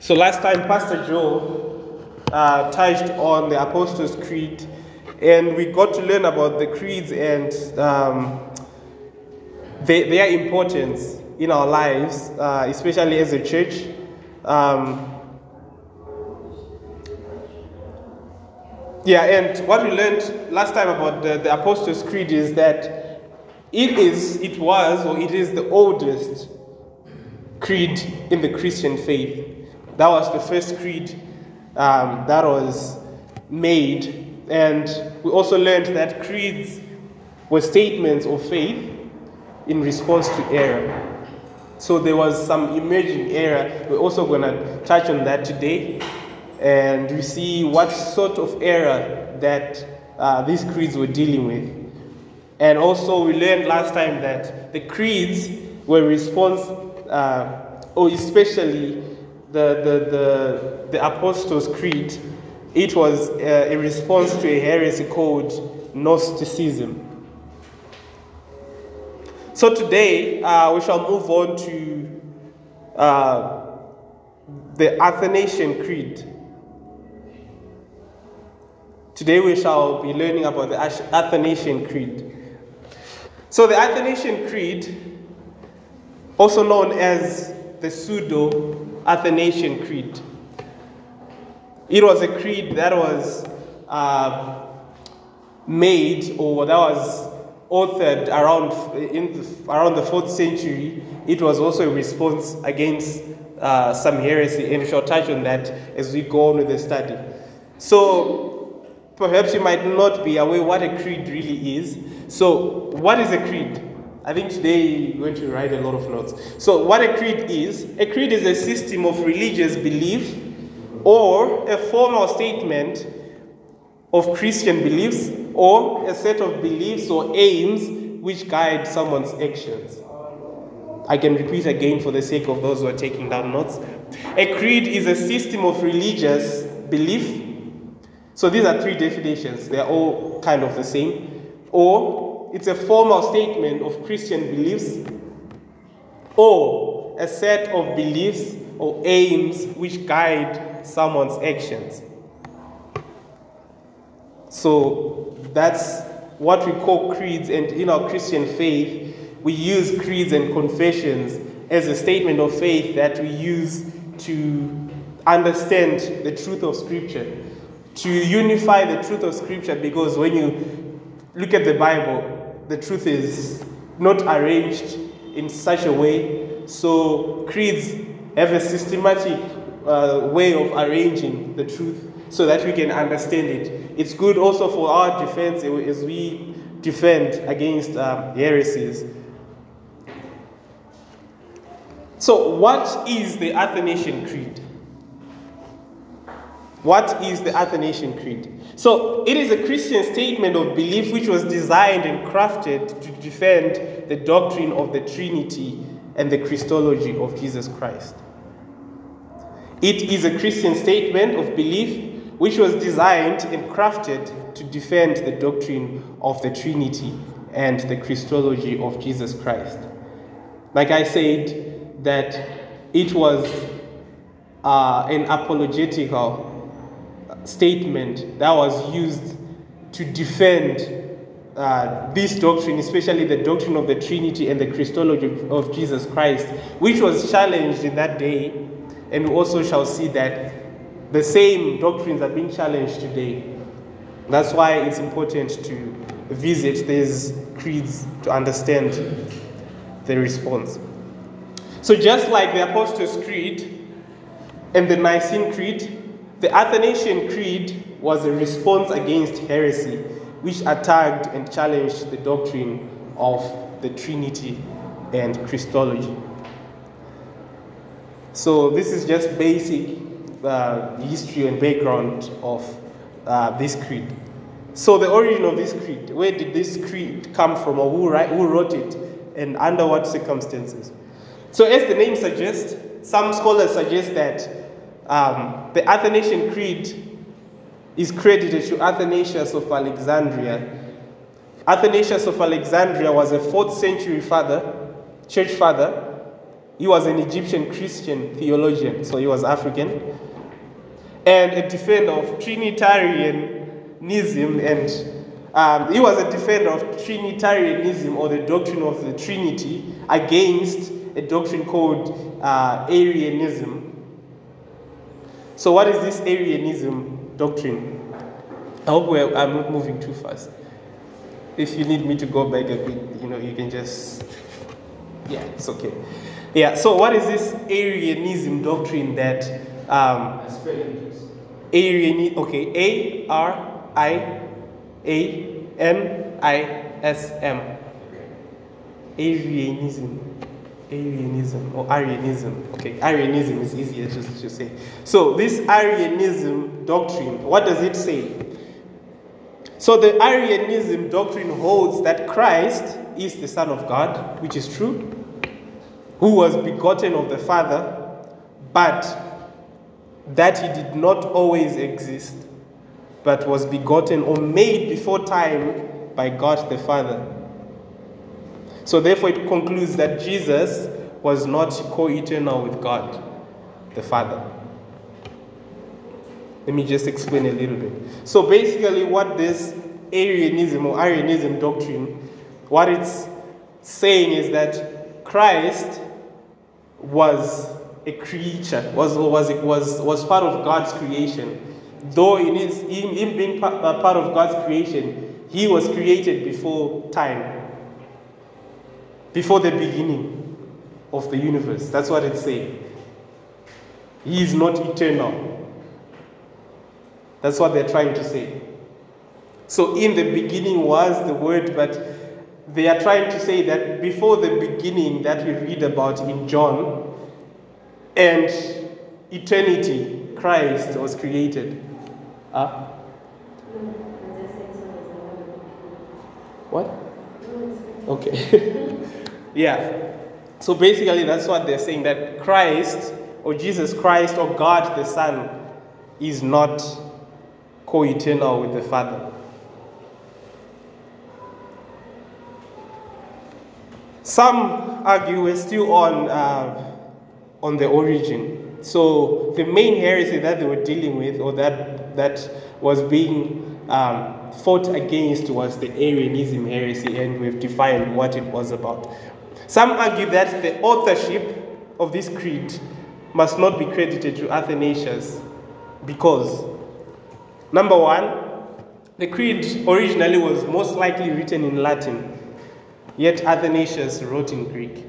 So last time, Pastor Joe uh, touched on the Apostles' Creed, and we got to learn about the creeds and um, their, their importance in our lives, uh, especially as a church. Um, yeah, and what we learned last time about the, the Apostles' Creed is that it is, it was, or it is the oldest creed in the Christian faith. That was the first creed um, that was made. And we also learned that creeds were statements of faith in response to error. So there was some emerging error. We're also going to touch on that today. And we see what sort of error that uh, these creeds were dealing with. And also, we learned last time that the creeds were response, uh, or especially the, the, the, the Apostles' Creed, it was uh, a response to a heresy called Gnosticism. So today uh, we shall move on to uh, the Athanasian Creed. Today we shall be learning about the Athanasian Creed. So the Athanasian Creed, also known as the pseudo Athanasian Creed. It was a creed that was uh, made or that was authored around in the, around the fourth century. It was also a response against uh, some heresy, and we shall touch on that as we go on with the study. So perhaps you might not be aware what a creed really is. So what is a creed? I think today you're going to write a lot of notes. So, what a creed is a creed is a system of religious belief or a formal statement of Christian beliefs or a set of beliefs or aims which guide someone's actions. I can repeat again for the sake of those who are taking down notes. A creed is a system of religious belief. So these are three definitions, they're all kind of the same. Or it's a formal statement of Christian beliefs or a set of beliefs or aims which guide someone's actions. So that's what we call creeds, and in our Christian faith, we use creeds and confessions as a statement of faith that we use to understand the truth of Scripture, to unify the truth of Scripture, because when you look at the Bible, the truth is not arranged in such a way. So creeds have a systematic uh, way of arranging the truth so that we can understand it. It's good also for our defense as we defend against um, heresies. So, what is the Athanasian Creed? What is the Athanasian Creed? So, it is a Christian statement of belief which was designed and crafted to defend the doctrine of the Trinity and the Christology of Jesus Christ. It is a Christian statement of belief which was designed and crafted to defend the doctrine of the Trinity and the Christology of Jesus Christ. Like I said, that it was uh, an apologetical statement that was used to defend uh, this doctrine, especially the doctrine of the Trinity and the Christology of Jesus Christ, which was challenged in that day. And we also shall see that the same doctrines are being challenged today. That's why it's important to visit these creeds to understand the response. So, just like the Apostles' Creed and the Nicene Creed, the Athanasian Creed was a response against heresy, which attacked and challenged the doctrine of the Trinity and Christology. So, this is just basic uh, history and background of uh, this creed. So, the origin of this creed, where did this creed come from, or who, write, who wrote it, and under what circumstances? So, as the name suggests, some scholars suggest that um, the Athanasian Creed is credited to Athanasius of Alexandria. Athanasius of Alexandria was a 4th century father, church father. He was an Egyptian Christian theologian, so he was African, and a defender of Trinitarianism, and um, he was a defender of Trinitarianism or the doctrine of the Trinity against a doctrine called uh, Arianism. So, what is this Arianism doctrine? I hope I'm not moving too fast. If you need me to go back a bit, you know, you can just, yeah, it's okay. Yeah, so what is this Arianism doctrine that um, Arianism, okay, A R I A N I S M. Arianism. Arianism or oh, Arianism. Okay, Arianism is easier to, to say. So, this Arianism doctrine, what does it say? So, the Arianism doctrine holds that Christ is the Son of God, which is true, who was begotten of the Father, but that he did not always exist, but was begotten or made before time by God the Father. So, therefore, it concludes that Jesus was not co eternal with God the Father. Let me just explain a little bit. So, basically, what this Arianism or Arianism doctrine, what it's saying is that Christ was a creature, was, was, was, was part of God's creation. Though in his, him, him being part of God's creation, he was created before time before the beginning of the universe. That's what it's saying. He is not eternal. That's what they're trying to say. So, in the beginning was the Word, but they are trying to say that before the beginning that we read about in John and eternity, Christ was created. Huh? What? Okay. Yeah. So basically, that's what they're saying that Christ, or Jesus Christ, or God the Son, is not co eternal with the Father. Some argue we're still on, uh, on the origin. So the main heresy that they were dealing with, or that, that was being um, fought against, was the Arianism heresy, and we've defined what it was about. Some argue that the authorship of this creed must not be credited to Athanasius because, number one, the creed originally was most likely written in Latin, yet Athanasius wrote in Greek.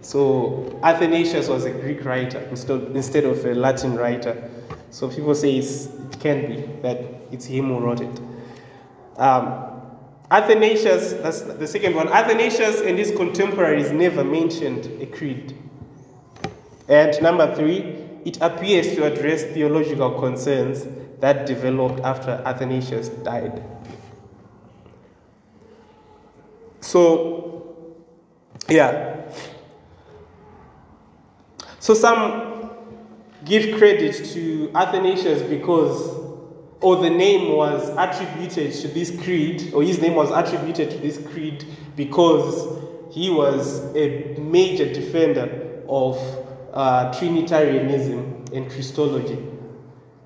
So Athanasius was a Greek writer instead of a Latin writer. So people say it can be that it's him who wrote it. Um, Athanasius, that's the second one, Athanasius and his contemporaries never mentioned a creed. And number three, it appears to address theological concerns that developed after Athanasius died. So, yeah. So some give credit to Athanasius because or the name was attributed to this creed, or his name was attributed to this creed because he was a major defender of uh, Trinitarianism and Christology.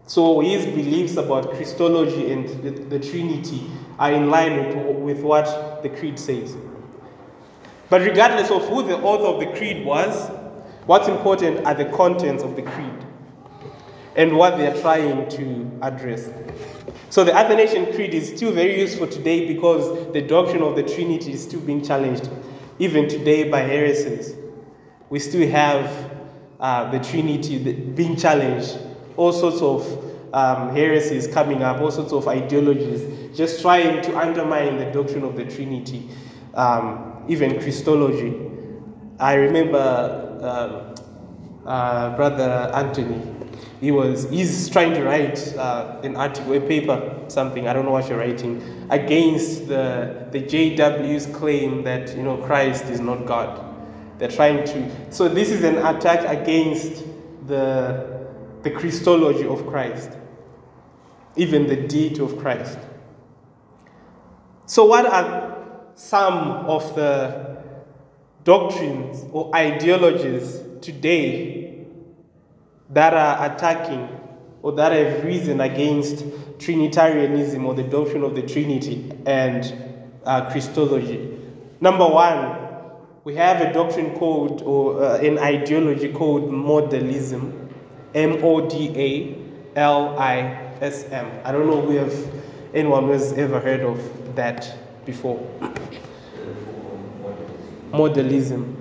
So his beliefs about Christology and the, the Trinity are in line with, with what the creed says. But regardless of who the author of the creed was, what's important are the contents of the creed and what they are trying to address. So the Athanasian Creed is still very useful today because the doctrine of the Trinity is still being challenged, even today by heresies. We still have uh, the Trinity being challenged, all sorts of um, heresies coming up, all sorts of ideologies, just trying to undermine the doctrine of the Trinity, um, even Christology. I remember uh, uh, Brother Anthony he was he's trying to write uh, an article, a paper, something I don't know what you're writing against the the JW's claim that you know Christ is not God. They're trying to so this is an attack against the the Christology of Christ, even the deity of Christ. So what are some of the doctrines or ideologies today that are attacking or that have risen against Trinitarianism or the doctrine of the Trinity and uh, Christology. Number one, we have a doctrine called, or uh, an ideology called modalism, M O D A L I S M. I don't know if anyone who has ever heard of that before. Modalism.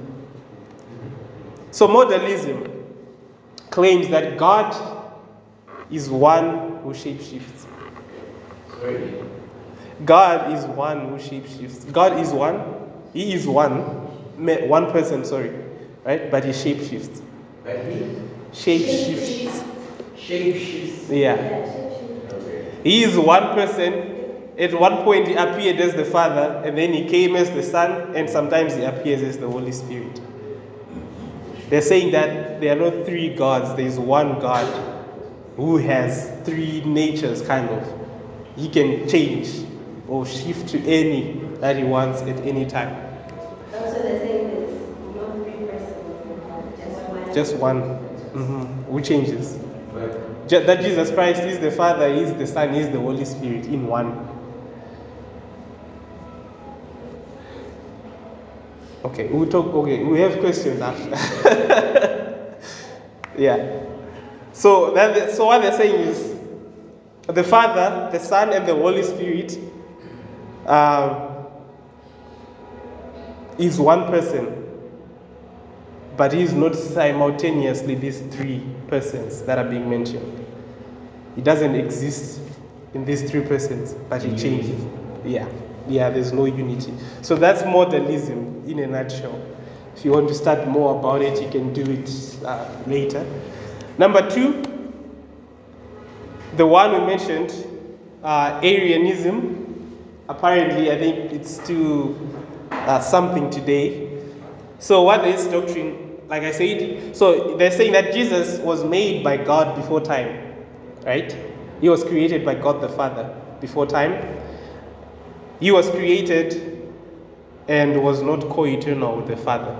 So, modalism claims that God is one who shapeshifts. God is one who shapeshifts. God is one. He is one. One person, sorry. Right? But he shapeshifts. But he Shapeshifts. shapeshifts. Yeah. He is one person. At one point, he appeared as the Father, and then he came as the Son, and sometimes he appears as the Holy Spirit. They're saying that there are not three gods, there is one God who has three natures, kind of. He can change or shift to any that he wants at any time. Also, the same is not three persons, just one. Just one mhm, who changes. But Ju- That Jesus Christ is the Father, is the Son, is the Holy Spirit in one. Okay, we'll talk. Okay, we have questions after. yeah. So that, so what they're saying is, the Father, the Son, and the Holy Spirit um, is one person, but he is not simultaneously these three persons that are being mentioned. He doesn't exist in these three persons, but he changes. Yeah, yeah. There's no unity. So that's modalism in a nutshell. If you want to start more about it, you can do it uh, later. Number two, the one we mentioned, uh, Arianism. Apparently, I think it's still uh, something today. So, what is doctrine? Like I said, so they're saying that Jesus was made by God before time, right? He was created by God the Father before time. He was created and was not co eternal with the Father.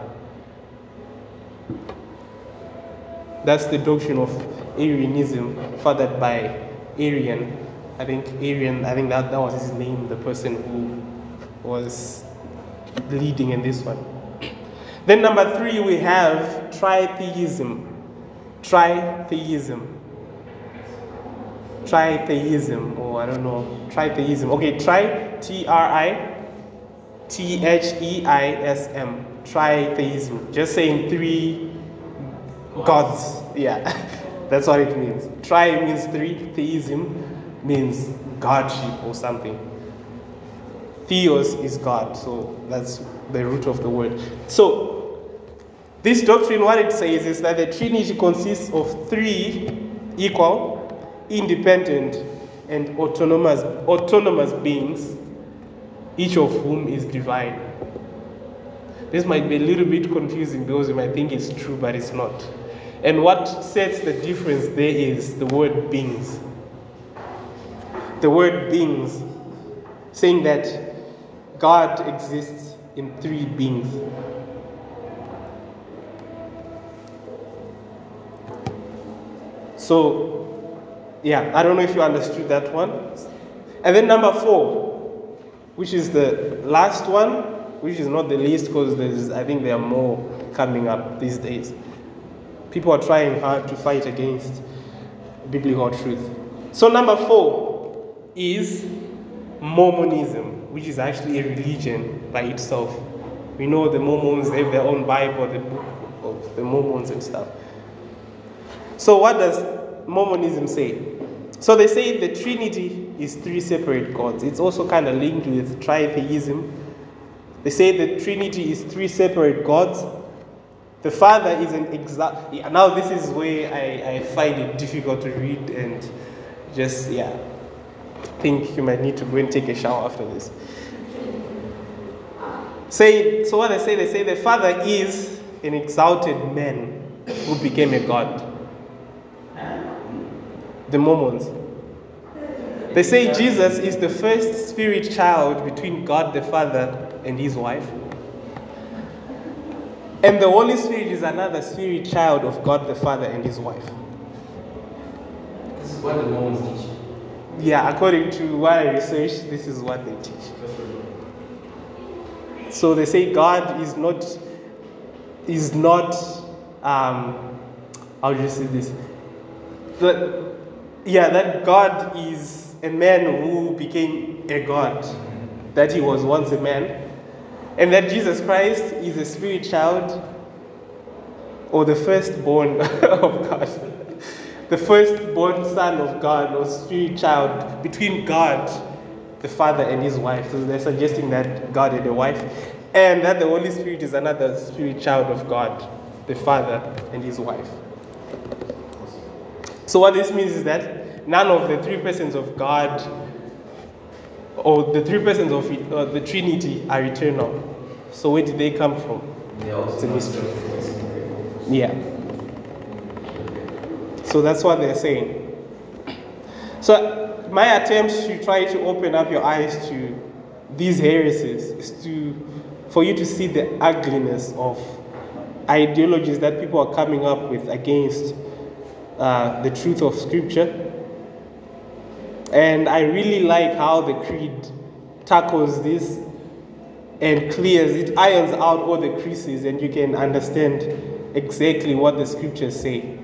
That's the doctrine of Arianism, fathered by Arian. I think Arian, I think that, that was his name, the person who was leading in this one. Then number three, we have tritheism. Tritheism. Tritheism, or I don't know, tritheism. Okay, tri, T R I T H E I S M. Tritheism. Just saying three gods. Yeah, that's what it means. Tri means three, theism means godship or something. Theos is God, so that's the root of the word. So, this doctrine, what it says is that the Trinity consists of three equal, independent, and autonomous, autonomous beings, each of whom is divine. This might be a little bit confusing because you might think it's true, but it's not. And what sets the difference there is the word beings. The word beings, saying that God exists in three beings. So, yeah, I don't know if you understood that one. And then number four, which is the last one, which is not the least because there's, I think there are more coming up these days. People are trying hard to fight against biblical truth. So, number four is Mormonism, which is actually a religion by itself. We know the Mormons they have their own Bible, the book of the Mormons and stuff. So, what does Mormonism say? So, they say the Trinity is three separate gods. It's also kind of linked with tritheism. They say the Trinity is three separate gods. The Father is an exact. Yeah, now, this is where I, I find it difficult to read and just, yeah, think you might need to go and take a shower after this. Say, so what they say, they say the Father is an exalted man who became a God. The Mormons. They say Jesus is the first spirit child between God the Father and his wife. And the Holy Spirit is another spirit child of God the Father and his wife. This is what the Mormons teach. Yeah, according to what I researched, this is what they teach. So they say God is not is not um how do you say this? That yeah, that God is a man who became a God. That he was once a man. And that Jesus Christ is a spirit child or the firstborn of God. The firstborn son of God or spirit child between God, the Father, and his wife. So they're suggesting that God had a wife. And that the Holy Spirit is another spirit child of God, the Father, and his wife. So what this means is that none of the three persons of God or the three persons of it, uh, the Trinity are eternal. So where did they come from? It's a mystery. mystery. Yeah. So that's what they're saying. So my attempt to try to open up your eyes to these heresies is to for you to see the ugliness of ideologies that people are coming up with against uh, the truth of Scripture. And I really like how the creed tackles this and clears it, irons out all the creases, and you can understand exactly what the scriptures say.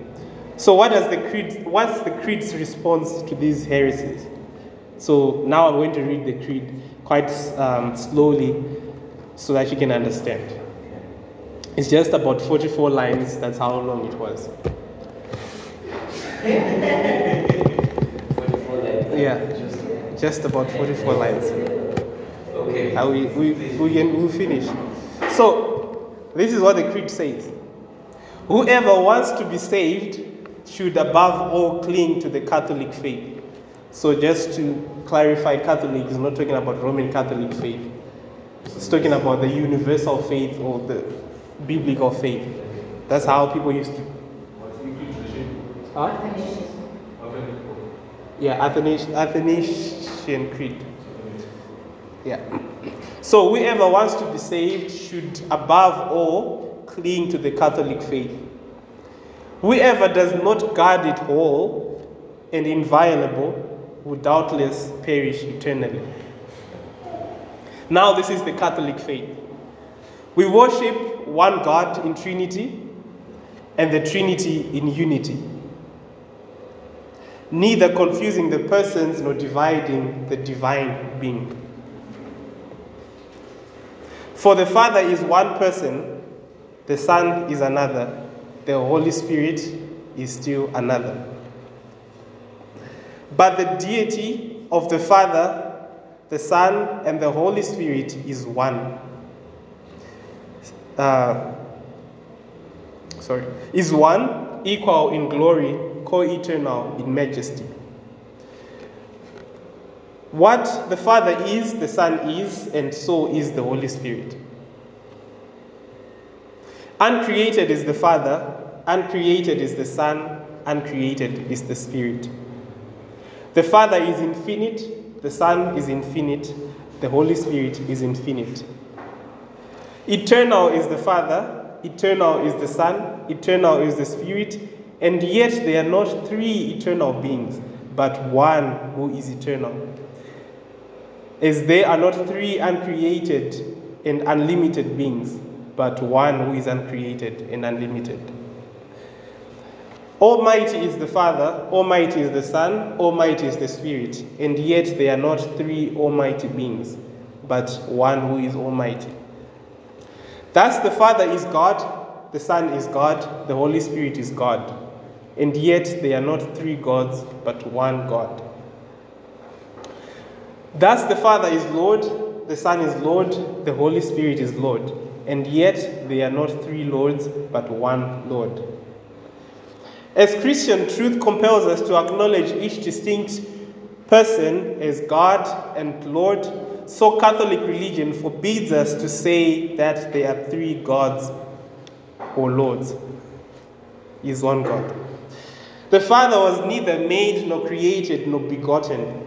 So, what does the creed? What's the creed's response to these heresies? So now I'm going to read the creed quite um, slowly, so that you can understand. It's just about 44 lines. That's how long it was. 44 lines. Yeah, just about 44 lines. Okay. Uh, we, we, we can we finish. So, this is what the creed says Whoever wants to be saved should, above all, cling to the Catholic faith. So, just to clarify, Catholic is not talking about Roman Catholic faith, it's talking about the universal faith or the biblical faith. That's how people used to. Huh? Yeah, Athanasian, Athanasian Creed. Yeah. So whoever wants to be saved should, above all, cling to the Catholic faith. Whoever does not guard it whole and inviolable will doubtless perish eternally. Now, this is the Catholic faith. We worship one God in Trinity and the Trinity in unity, neither confusing the persons nor dividing the divine being. For the Father is one person, the Son is another, the Holy Spirit is still another. But the deity of the Father, the Son, and the Holy Spirit is one. Uh, sorry, is one, equal in glory, co eternal in majesty. What the Father is, the Son is, and so is the Holy Spirit. Uncreated is the Father, uncreated is the Son, uncreated is the Spirit. The Father is infinite, the Son is infinite, the Holy Spirit is infinite. Eternal is the Father, eternal is the Son, eternal is the Spirit, and yet they are not three eternal beings, but one who is eternal. As they are not three uncreated and unlimited beings, but one who is uncreated and unlimited. Almighty is the Father, Almighty is the Son, Almighty is the Spirit, and yet they are not three almighty beings, but one who is almighty. Thus, the Father is God, the Son is God, the Holy Spirit is God, and yet they are not three gods, but one God. Thus, the Father is Lord, the Son is Lord, the Holy Spirit is Lord, and yet they are not three Lords, but one Lord. As Christian, truth compels us to acknowledge each distinct person as God and Lord, so Catholic religion forbids us to say that there are three gods or lords. Is one God. The Father was neither made nor created nor begotten.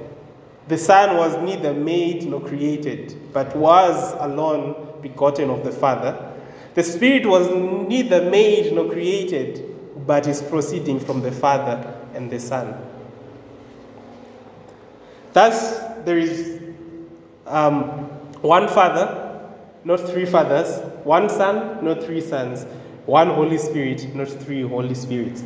The Son was neither made nor created, but was alone begotten of the Father. The Spirit was neither made nor created, but is proceeding from the Father and the Son. Thus, there is um, one Father, not three fathers, one Son, not three sons, one Holy Spirit, not three Holy Spirits.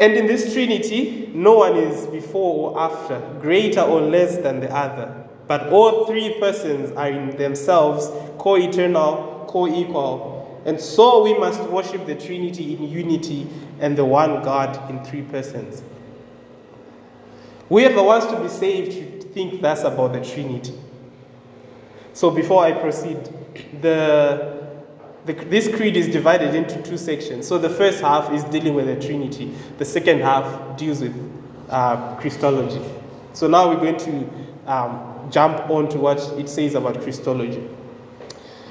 And in this Trinity, no one is before or after, greater or less than the other, but all three persons are in themselves co eternal, co equal. And so we must worship the Trinity in unity and the one God in three persons. Whoever wants to be saved should think that's about the Trinity. So before I proceed, the, the, this creed is divided into two sections. So the first half is dealing with the Trinity, the second half deals with uh, Christology. So now we're going to um, jump on to what it says about Christology.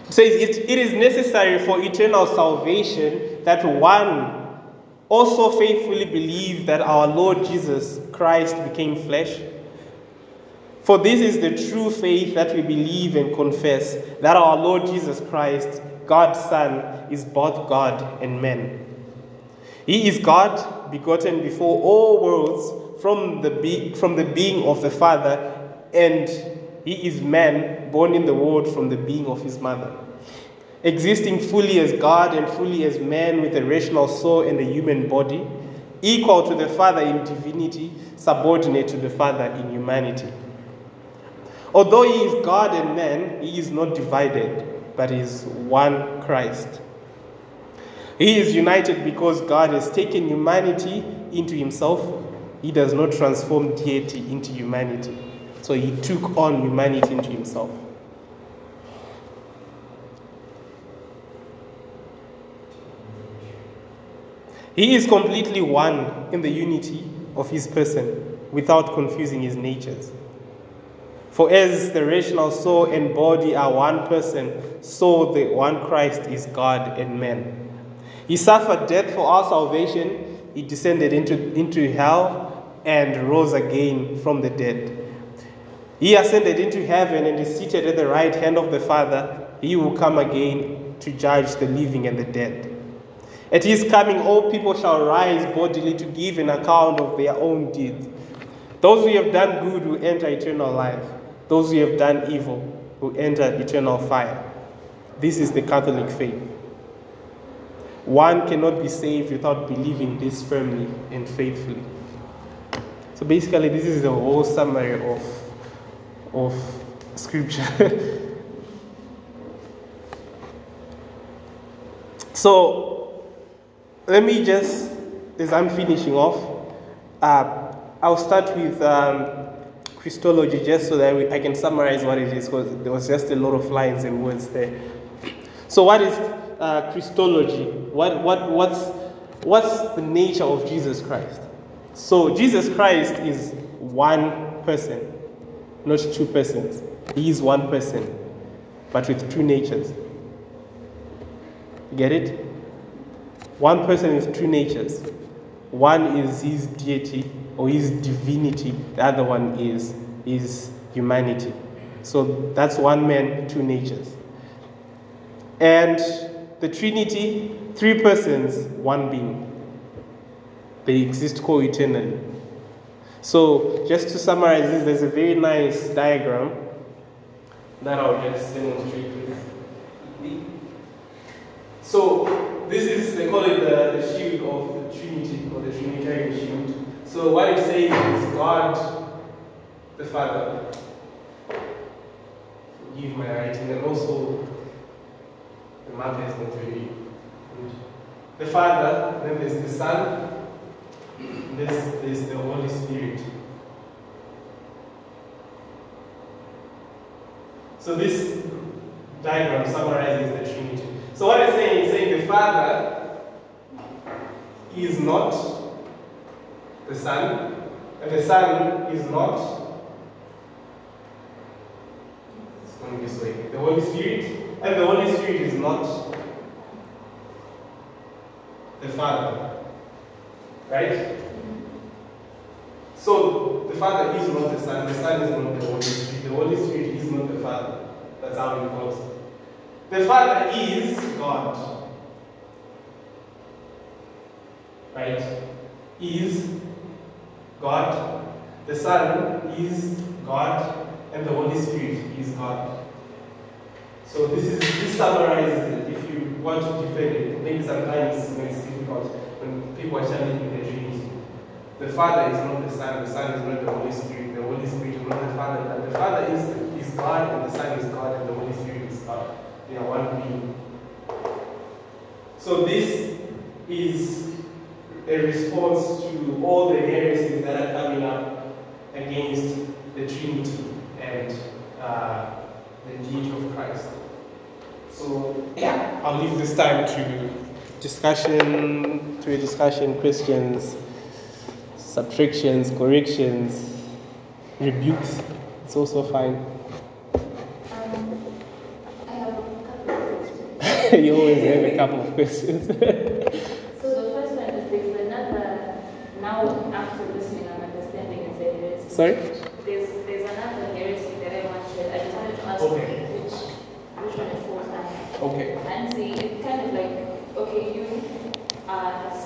It says it, it is necessary for eternal salvation that one also faithfully believe that our Lord Jesus Christ became flesh. For this is the true faith that we believe and confess that our Lord Jesus Christ, God's Son, is both God and man. He is God, begotten before all worlds from the, be- from the being of the Father, and he is man, born in the world from the being of his mother. Existing fully as God and fully as man with a rational soul and a human body, equal to the Father in divinity, subordinate to the Father in humanity. Although he is God and man, he is not divided, but is one Christ. He is united because God has taken humanity into himself. He does not transform deity into humanity. So he took on humanity into himself. He is completely one in the unity of his person without confusing his natures. For as the rational soul and body are one person, so the one Christ is God and man. He suffered death for our salvation, he descended into, into hell and rose again from the dead. He ascended into heaven and is seated at the right hand of the Father. He will come again to judge the living and the dead. At his coming, all people shall rise bodily to give an account of their own deeds. Those who have done good will enter eternal life. Those who have done evil will enter eternal fire. This is the Catholic faith. One cannot be saved without believing this firmly and faithfully. So basically, this is the whole summary of, of Scripture. so, let me just, as I'm finishing off, uh, I'll start with um, Christology just so that we, I can summarize what it is because there was just a lot of lines and words there. So, what is uh, Christology? What, what, what's, what's the nature of Jesus Christ? So, Jesus Christ is one person, not two persons. He is one person, but with two natures. Get it? One person with two natures. One is his deity or his divinity, the other one is his humanity. So that's one man, two natures. And the Trinity, three persons, one being. They exist co eternally. So, just to summarize this, there's a very nice diagram that I'll just demonstrate. So, this is, they call it the, the shield of the Trinity, or the Trinitarian shield. So, what it says is God the Father. Forgive my writing, and also the mother is not good. The Father, then there's the Son, there's, there's the Holy Spirit. So this diagram summarizes the Trinity. So what it's saying, is saying the Father is not the Son, and the Son is not it's going this way. The Holy Spirit, and the Holy Spirit is not the Father. Right? So the Father is not the Son, the Son is not the Holy Spirit, the Holy Spirit is not the Father. That's how it goes. The Father is God. Right? Is God. The Son is God. And the Holy Spirit is God. So this is this summarizes it. If you want to defend it, maybe sometimes when it's difficult when people are challenging the Trinity. The Father is not the Son, the Son is not the Holy Spirit, the Holy Spirit is not the Father, but the Father is, is God, and the Son is God, and the Holy Spirit is God. They are one being. So this is a response to all the heresies that are coming up against the Trinity and uh, the deity of Christ. So yeah, I'll leave this time to discussion, to a discussion, questions, subtractions, corrections, rebukes. It's also fine. Um, I have a couple of questions. you always have a couple of questions. So the first one is there's another, now after listening and understanding is a heresy. Sorry? There's, there's another heresy that I wanted, I just wanted to ask Okay. which, which one it falls under. Okay. And see, it's kind of like, okay, you uh, are son